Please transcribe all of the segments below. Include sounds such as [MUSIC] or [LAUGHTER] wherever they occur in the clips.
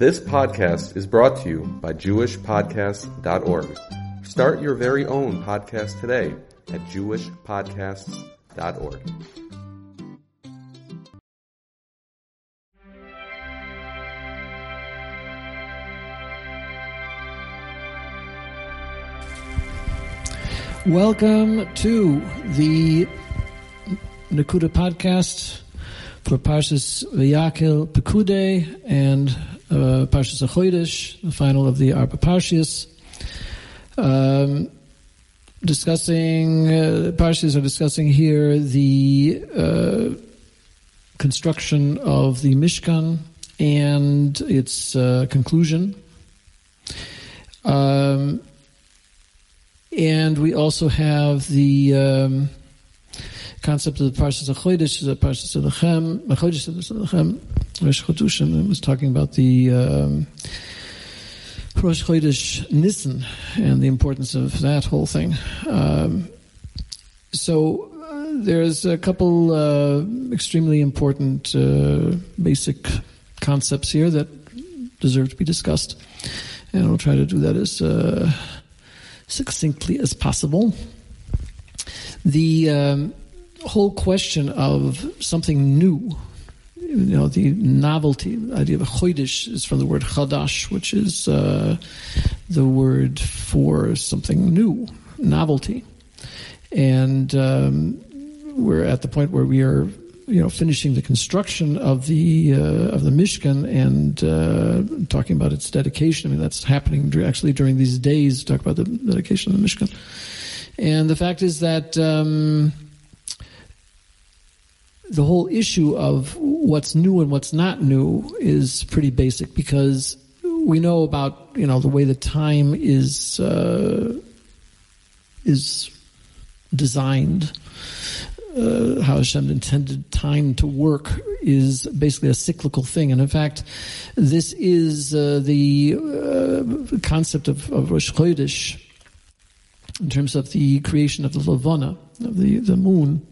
This podcast is brought to you by JewishPodcasts.org. Start your very own podcast today at JewishPodcasts.org. Welcome to the Nakuda podcast for Parshas Vayakhel Pekudei and uh, Parshas Hachodesh, the final of the Arba Parshios. Um, discussing, uh, Parshas are discussing here the uh, construction of the Mishkan and its uh, conclusion. Um, and we also have the um, concept of the Parshas Hachodesh, the Parshas Lechem, Hachodesh Lechem, Rosh Chodashim, was talking about the um, Rosh Chodesh Nissen and the importance of that whole thing. Um, so uh, there's a couple uh, extremely important uh, basic concepts here that deserve to be discussed, and I'll try to do that as uh, succinctly as possible. The um, whole question of something new, you know, the novelty, the idea of a chodesh is from the word chadash, which is uh, the word for something new, novelty. And um, we're at the point where we are, you know, finishing the construction of the uh, of the Mishkan and uh, talking about its dedication. I mean, that's happening actually during these days. Talk about the dedication of the Mishkan. And the fact is that. Um, the whole issue of what's new and what's not new is pretty basic because we know about you know the way the time is uh, is designed. Uh, how Hashem intended time to work is basically a cyclical thing, and in fact, this is uh, the uh, concept of, of Rosh Chodesh in terms of the creation of the Lavana, of the, the moon,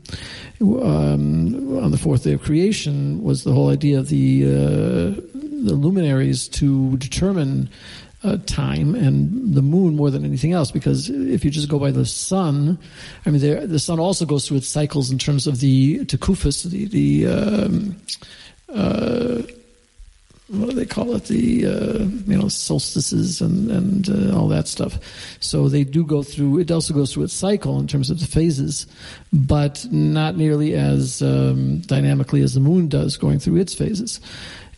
um, on the fourth day of creation was the whole idea of the, uh, the luminaries to determine uh, time and the moon more than anything else. Because if you just go by the sun, I mean, the sun also goes through its cycles in terms of the tekufas, the the um, uh, what do they call it? The uh, you know solstices and and uh, all that stuff. So they do go through. It also goes through its cycle in terms of the phases, but not nearly as um, dynamically as the moon does, going through its phases.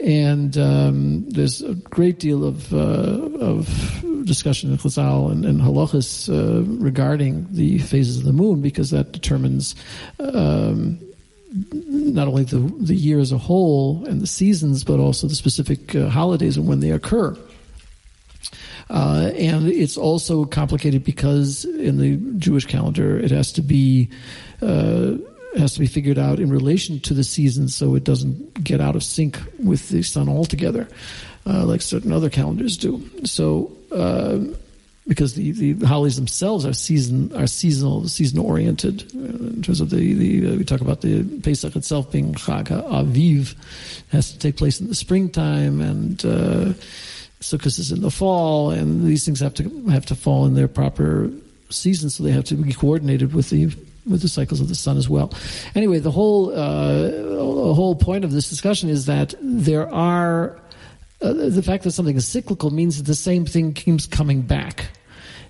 And um, there's a great deal of uh, of discussion in Chazal and, and halachas uh, regarding the phases of the moon because that determines. Um, not only the the year as a whole and the seasons, but also the specific uh, holidays and when they occur. Uh, and it's also complicated because in the Jewish calendar, it has to be uh, has to be figured out in relation to the seasons, so it doesn't get out of sync with the sun altogether, uh, like certain other calendars do. So uh, because the, the holidays themselves are season are seasonal, season oriented. Uh, in terms of the, the uh, we talk about the Pesach itself being Chag Aviv, has to take place in the springtime, and uh, Sukkot is in the fall, and these things have to have to fall in their proper season, so they have to be coordinated with the with the cycles of the sun as well. Anyway, the whole uh, whole point of this discussion is that there are. Uh, the fact that something is cyclical means that the same thing keeps coming back.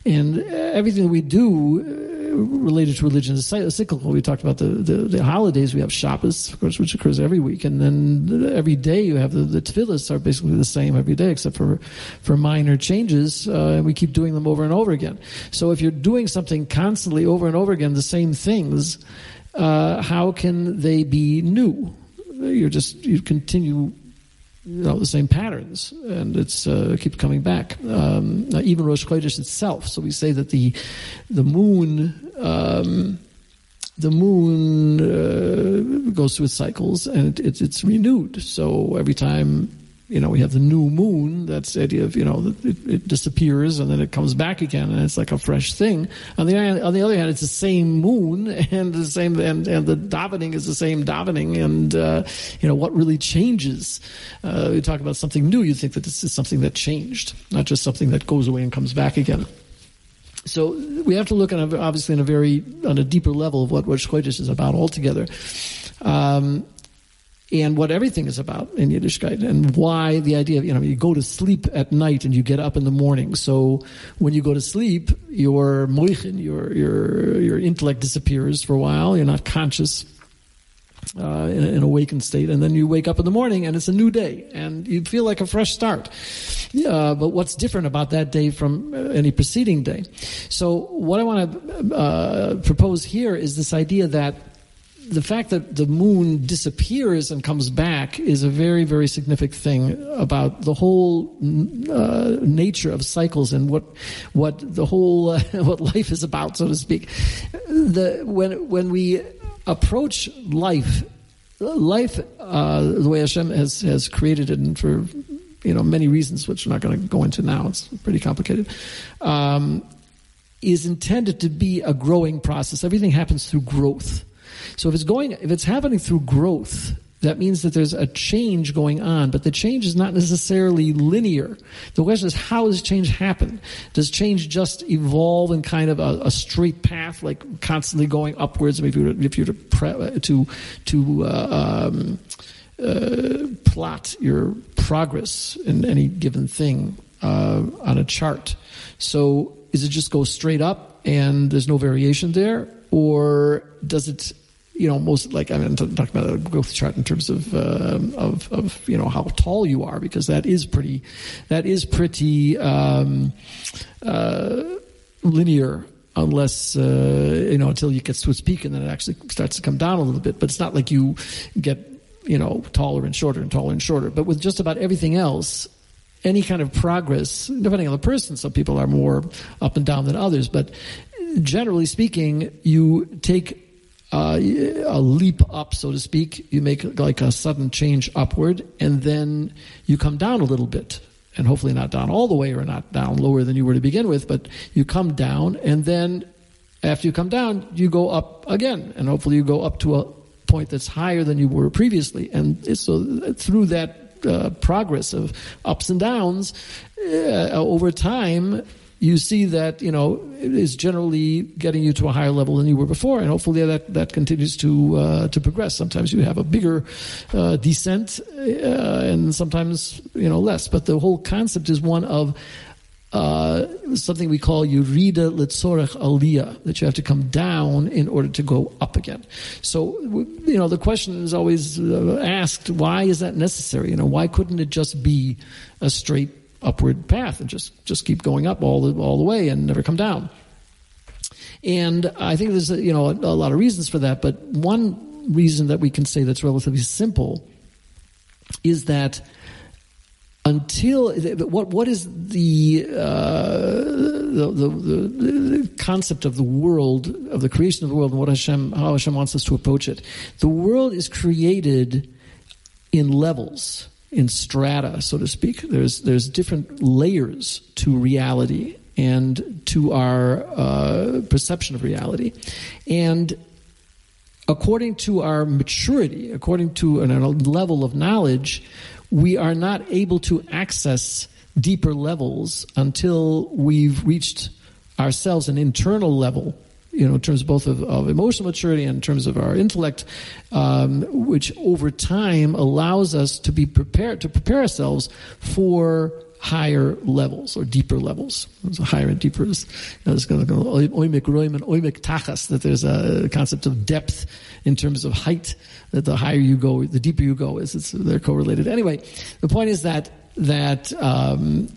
And everything that we do uh, related to religion is cyclical. We talked about the, the, the, holidays. We have Shabbos, of course, which occurs every week. And then every day you have the, the tefillahs are basically the same every day, except for, for minor changes. Uh, and we keep doing them over and over again. So if you're doing something constantly over and over again, the same things, uh, how can they be new? You're just, you continue you know the same patterns, and it's uh, keeps coming back. Um, even Rosh Chodesh itself. So we say that the the moon. Um, the moon uh, goes through its cycles and it, it, it's renewed. So every time you know, we have the new moon. That's the idea of, you know, it, it, disappears and then it comes back again and it's like a fresh thing. On the, on the other hand, it's the same moon [LAUGHS] and the same, and, and the davening is the same davening. And, uh, you know, what really changes? Uh, we talk about something new. You think that this is something that changed, not just something that goes away and comes back again. So we have to look at obviously on a very on a deeper level of what Rosh Chodesh is about altogether. Um, and what everything is about in Yiddishkeit and why the idea of, you know, you go to sleep at night and you get up in the morning. So when you go to sleep, your moichin, your, your, your intellect disappears for a while. You're not conscious. Uh, in an awakened state, and then you wake up in the morning and it's a new day, and you feel like a fresh start. Uh, but what's different about that day from uh, any preceding day? So, what I want to uh, propose here is this idea that the fact that the moon disappears and comes back is a very, very significant thing about the whole uh, nature of cycles and what what the whole uh, [LAUGHS] what life is about, so to speak. The when when we approach life, life uh, the way Hashem has has created it, and for you know many reasons, which we're not going to go into now. It's pretty complicated. Um, is intended to be a growing process. Everything happens through growth. So if it's going, if it's happening through growth, that means that there's a change going on, but the change is not necessarily linear. The question is, how does change happen? Does change just evolve in kind of a, a straight path, like constantly going upwards? If you were, if you were to pre, to, to uh, um, uh, plot your progress in any given thing uh, on a chart, so is it just go straight up and there's no variation there, or does it you know, most like I'm talking about a growth chart in terms of uh, of of you know how tall you are because that is pretty that is pretty um, uh, linear unless uh, you know until you get to its peak and then it actually starts to come down a little bit. But it's not like you get you know taller and shorter and taller and shorter. But with just about everything else, any kind of progress, depending on the person, some people are more up and down than others, but generally speaking, you take uh, a leap up, so to speak. You make like a sudden change upward, and then you come down a little bit, and hopefully not down all the way or not down lower than you were to begin with, but you come down, and then after you come down, you go up again, and hopefully you go up to a point that's higher than you were previously. And so through that uh, progress of ups and downs uh, over time, you see that you know it is generally getting you to a higher level than you were before, and hopefully that that continues to uh, to progress. Sometimes you have a bigger uh, descent, uh, and sometimes you know less. But the whole concept is one of uh, something we call yurida litzorech aliyah, that you have to come down in order to go up again. So, you know, the question is always uh, asked, why is that necessary? You know, why couldn't it just be a straight upward path and just just keep going up all the all the way and never come down. And I think there's you know a, a lot of reasons for that, but one reason that we can say that's relatively simple is that until what what is the, uh, the, the, the, concept of the world of the creation of the world and what Hashem how Hashem wants us to approach it? The world is created in levels in strata, so to speak. There's there's different layers to reality and to our uh, perception of reality, and according to our maturity, according to a level of knowledge, we are not able to access deeper levels until we've reached ourselves an internal level you know, in terms both of, of emotional maturity and in terms of our intellect, um, which over time allows us to be prepared to prepare ourselves for higher levels or deeper levels. So higher and deeper is you know, going to go roim and oimik tachas. That there's a concept of depth in terms of height. That the higher you go, the deeper you go. Is it's, they're correlated. Anyway, the point is that that um,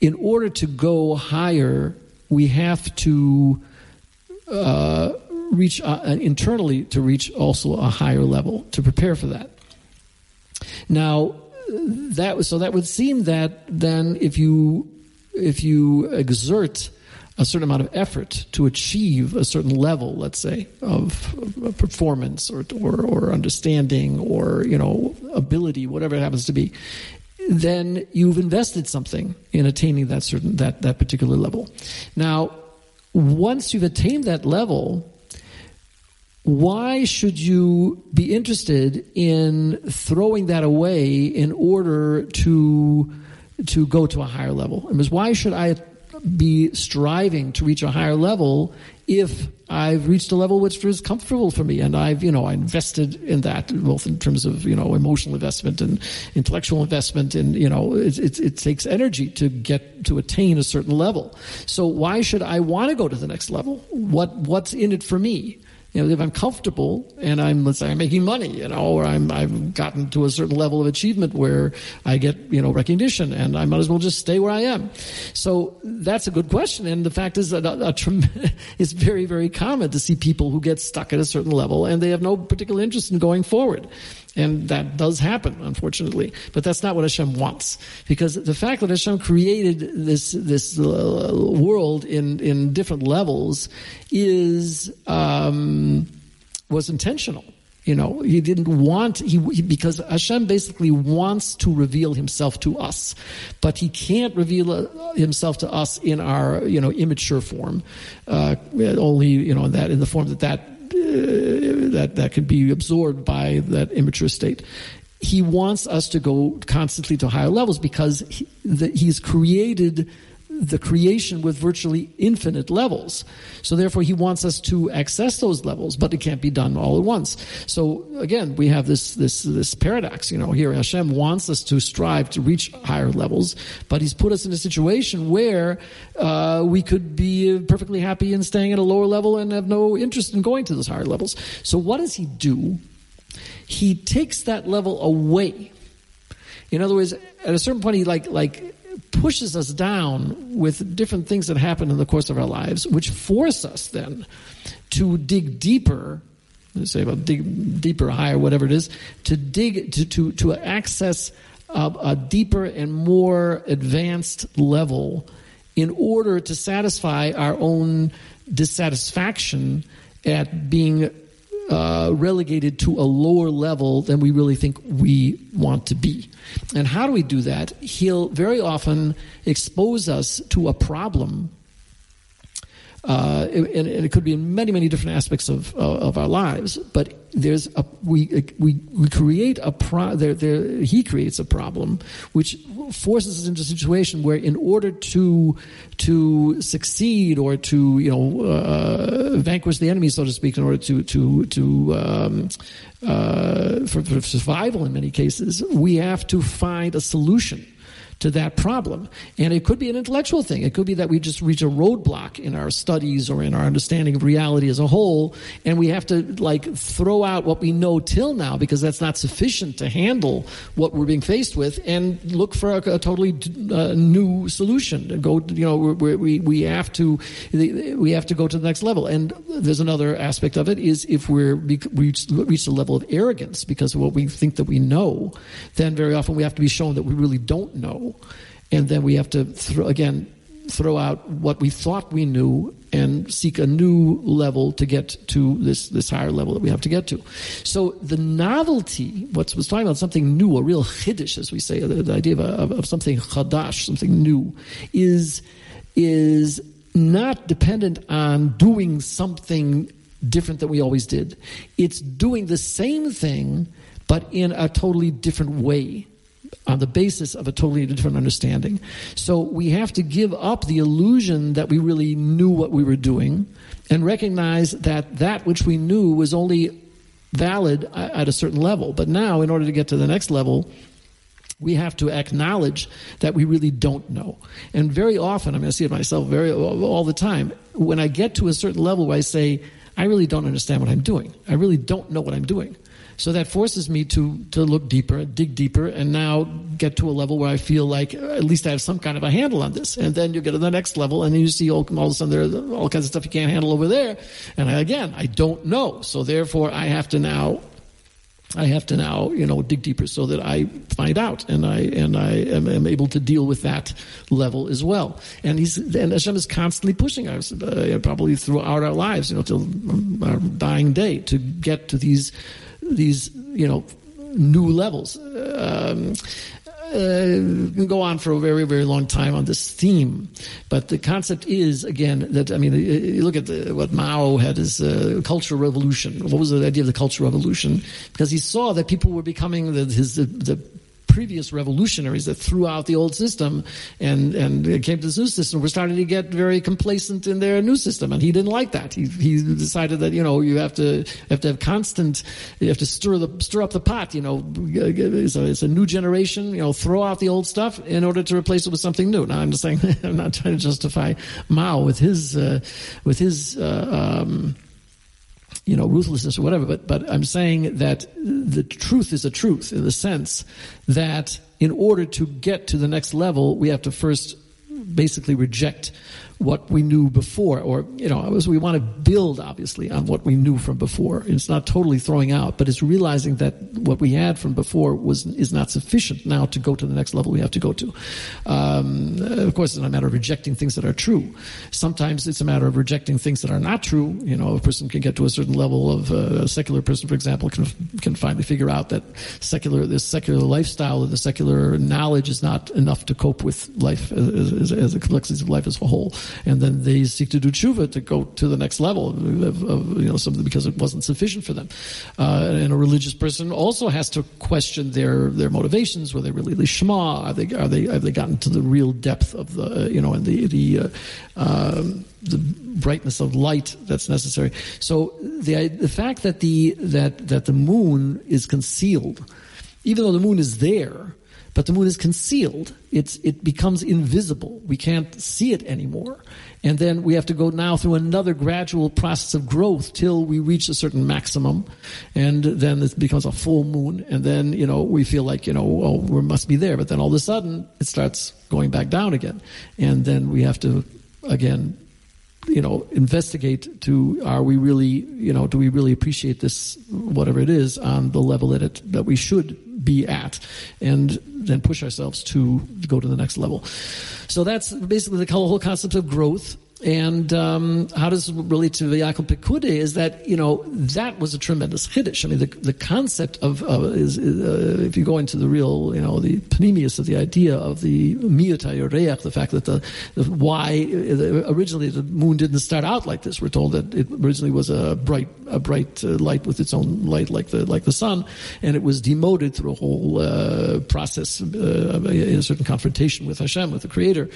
in order to go higher, we have to uh, reach uh, internally to reach also a higher level to prepare for that. Now, that so that would seem that then if you if you exert a certain amount of effort to achieve a certain level, let's say, of, of performance or, or, or understanding or you know ability, whatever it happens to be, then you've invested something in attaining that certain that that particular level. Now, once you've attained that level, why should you be interested in throwing that away in order to to go to a higher level? Was why should I be striving to reach a higher level if I've reached a level which is comfortable for me and I've, you know, I invested in that both in terms of, you know, emotional investment and intellectual investment and, you know, it, it, it takes energy to get to attain a certain level. So why should I want to go to the next level? What, what's in it for me? You know, if I'm comfortable and I'm, let's say, I'm making money, you know, or I'm, I've gotten to a certain level of achievement where I get, you know, recognition and I might as well just stay where I am. So that's a good question. And the fact is that a, a, [LAUGHS] it's very, very common to see people who get stuck at a certain level and they have no particular interest in going forward. And that does happen, unfortunately. But that's not what Hashem wants. Because the fact that Hashem created this, this uh, world in, in different levels is, um, was intentional. You know, he didn't want, he, he, because Hashem basically wants to reveal himself to us, but he can't reveal uh, himself to us in our, you know, immature form, uh, only, you know, that in the form that that Uh, that that could be absorbed by that immature state. He wants us to go constantly to higher levels because he, the, he's created the creation with virtually infinite levels. So therefore he wants us to access those levels, but it can't be done all at once. So again, we have this, this, this paradox, you know, here Hashem wants us to strive to reach higher levels, but he's put us in a situation where, uh, we could be perfectly happy in staying at a lower level and have no interest in going to those higher levels. So what does he do? He takes that level away. In other words, at a certain point, he like, like, pushes us down with different things that happen in the course of our lives, which force us then to dig deeper. Say about dig deeper, higher, whatever it is, to dig to to to access a, a deeper and more advanced level in order to satisfy our own dissatisfaction at being uh, relegated to a lower level than we really think we want to be. And how do we do that? He'll very often expose us to a problem uh, and, and, it could be in many, many different aspects of, uh, of our lives. But there's a, we, we, we create a pro, there, there, he creates a problem which forces us into a situation where in order to, to succeed or to, you know, uh, vanquish the enemy, so to speak, in order to, to, to, um, uh, for, for survival in many cases, we have to find a solution to that problem. And it could be an intellectual thing. It could be that we just reach a roadblock in our studies or in our understanding of reality as a whole, and we have to like throw out what we know till now because that's not sufficient to handle what we're being faced with, and look for a, a totally uh, new solution. Go, you know, we we we have to we have to go to the next level. And there's another aspect of it is if we're we reach, reach a level of arrogance because of what we think that we know, then very often we have to be shown that we really don't know and then we have to throw, again throw out what we thought we knew and seek a new level to get to this this higher level that we have to get to. So the novelty, what's was talking about something new, a real chiddush, as we say, the, the idea of, of, of something chadash, something new, is is not dependent on doing something different than we always did. It's doing the same thing, but in a totally different way on the basis of a totally different understanding. So we have to give up the illusion that we really knew what we were doing and recognize that that which we knew was only valid at a certain level. But now, in order to get to the next level, we have to acknowledge that we really don't know. And very often, I mean, I see it myself very all the time. When I get to a certain level where I say, I really don't understand what I'm doing. I really don't know what I'm doing. So that forces me to, to look deeper, dig deeper, and now get to a level where I feel like at least I have some kind of a handle on this. And then you get to the next level, and you see all, all of a sudden there are all kinds of stuff you can't handle over there. And I, again, I don't know. So therefore, I have to now I have to now, you know, dig deeper so that I find out and I and I am, am able to deal with that level as well. And he's and Hashem is constantly pushing us, uh, probably throughout our lives, you know, till our dying day, to get to these these you know new levels. Um, uh, can go on for a very, very long time on this theme. But the concept is, again, that, I mean, you look at the, what Mao had as uh, cultural revolution. What was the idea of the cultural revolution? Because he saw that people were becoming the, his, the, the previous revolutionaries that threw out the old system and, and came to this new system were starting to get very complacent in their new system. And he didn't like that. He, he decided that, you know, you have to, have to have constant, you have to stir the, stir up the pot, you know, it's a, it's a new generation, you know, throw out the old stuff in order to replace it with something new. Now I'm just saying, [LAUGHS] I'm not trying to justify Mao with his, uh, with his, uh, um, you know, ruthlessness or whatever, but, but I'm saying that the truth is a truth in the sense that in order to get to the next level, we have to first basically reject what we knew before, or you know, as we want to build obviously on what we knew from before. It's not totally throwing out, but it's realizing that what we had from before was is not sufficient now to go to the next level we have to go to. Um, of course, it's not a matter of rejecting things that are true. Sometimes it's a matter of rejecting things that are not true. You know, a person can get to a certain level of uh, a secular person, for example, can can finally figure out that secular this secular lifestyle or the secular knowledge is not enough to cope with life as, as, as a complexity of life as a whole and then they seek to do tshuva to go to the next level of, of you know something because it wasn't sufficient for them. Uh, and a religious person also has to question their their motivations. Were they really lishma? Are they are they have they gotten to the real depth of the you know and the the uh, um, the brightness of light that's necessary. So the the fact that the that that the moon is concealed, even though the moon is there, but the moon is concealed. It's, it becomes invisible. We can't see it anymore. And then we have to go now through another gradual process of growth till we reach a certain maximum. And then it becomes a full moon. And then, you know, we feel like, you know, oh, we must be there. But then all of a sudden it starts going back down again. And then we have to, again, you know, investigate to are we really, you know, do we really appreciate this, whatever it is, on the level that it that we should be at, and then push ourselves to go to the next level. So that's basically the whole concept of growth. And um, how does it relate to Vayakhel Pekudei is that, you know, that was a tremendous chiddush. I mean, the, the concept of, is, uh, if you go into the real, you know, the pnimius of the idea of the miyata yoreach, the fact that the, the why, uh, originally the moon didn't start out like this. We're told that it originally was a bright, a bright uh, light with its own light like the, like the sun, and it was demoted through a whole uh, process, uh, in a certain confrontation with Hashem, with the Creator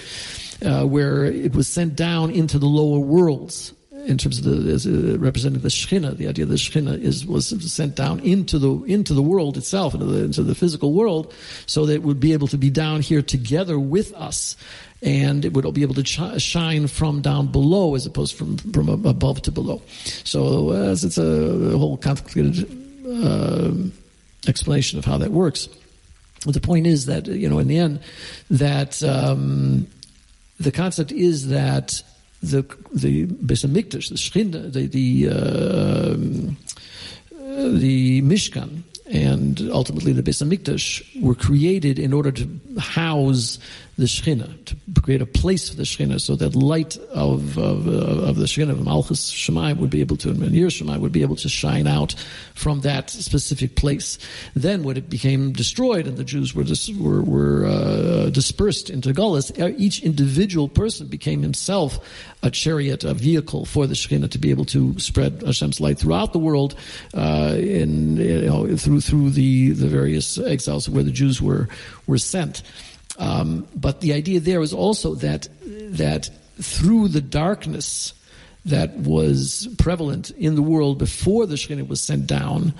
uh, where it was sent down into the lower worlds in terms of the as, uh, representing the Shekhinah, the idea of the Shekhinah is was sent down into the into the world itself, into the, into the physical world, so that it would be able to be down here together with us, and it would be able to shine from down below as opposed from from above to below. So uh, it's a, a whole complicated uh, explanation of how that works. But the point is that you know in the end that. Um, the concept is that the the Beis Hamikdash, the Shechina, the the, uh, the Mishkan, and ultimately the Beis Hamikdash were created in order to house the Shekhinah, to create a place for the Shekhinah, so that light of, of, of the Shekhinah, of Malchus Shemayim, would be able to, and Yer Shemayim would be able to shine out from that specific place. Then, when it became destroyed and the Jews were dis, were, were uh, dispersed into Gullus, each individual person became himself a chariot, a vehicle for the Shekhinah to be able to spread Hashem's light throughout the world, uh, in you know through through the the various exiles where the Jews were were sent. Um, but the idea there was also that that through the darkness that was prevalent in the world before the Shekhinah was sent down,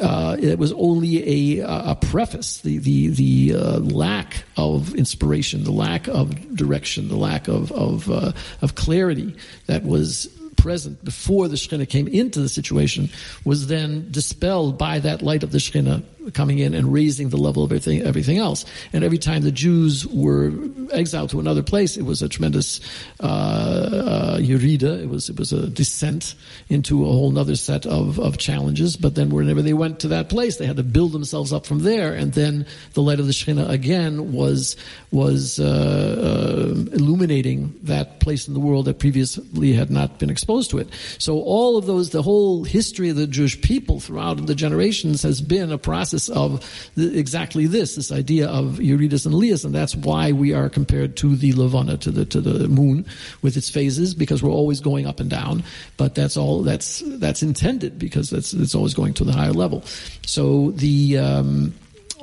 uh, it was only a, a preface. The the the uh, lack of inspiration, the lack of direction, the lack of of uh, of clarity that was present before the Shekhinah came into the situation was then dispelled by that light of the Shekhinah coming in and raising the level of everything, everything else. And every time the Jews were exiled to another place, it was a tremendous uh, uh, yerida. It was it was a descent into a whole other set of, of challenges. But then whenever they went to that place, they had to build themselves up from there. And then the light of the Shekhinah again was was uh, uh, illuminating that place in the world that previously had not been exposed to it. So all of those, the whole history of the Jewish people throughout the generations has been a process of exactly this, this idea of yeridos and aliyos, and that's why we are compared to the Lavana, to the to the moon, with its phases, because we're always going up and down. But that's all that's that's intended because that's it's always going to the higher level. So the um,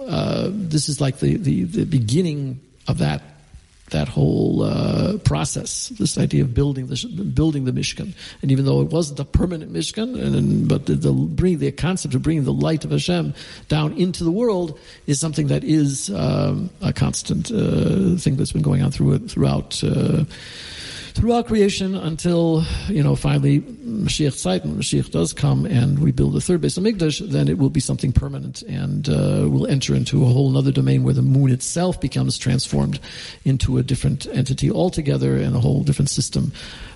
uh, this is like the, the the beginning of that that whole uh, process, this idea of building the building the Mishkan, and even though it wasn't a permanent Mishkan, and, but the, the bring the concept of bringing the light of Hashem down into the world is something that is um, a constant uh, thing that's been going on through throughout. Uh, throughout creation until, you know, finally Mashiach Zeit, when Mashiach does come and we build the third Beis Hamikdash, then it will be something permanent and uh, we'll enter into a whole other domain where the moon itself becomes transformed into a different entity altogether and a whole different system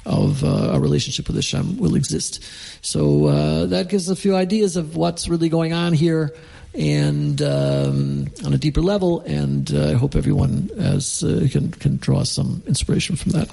of uh, a relationship with Hashem will exist. So uh, that gives a few ideas of what's really going on here and um, on a deeper level. And uh, I hope everyone has, uh, can can draw some inspiration from that.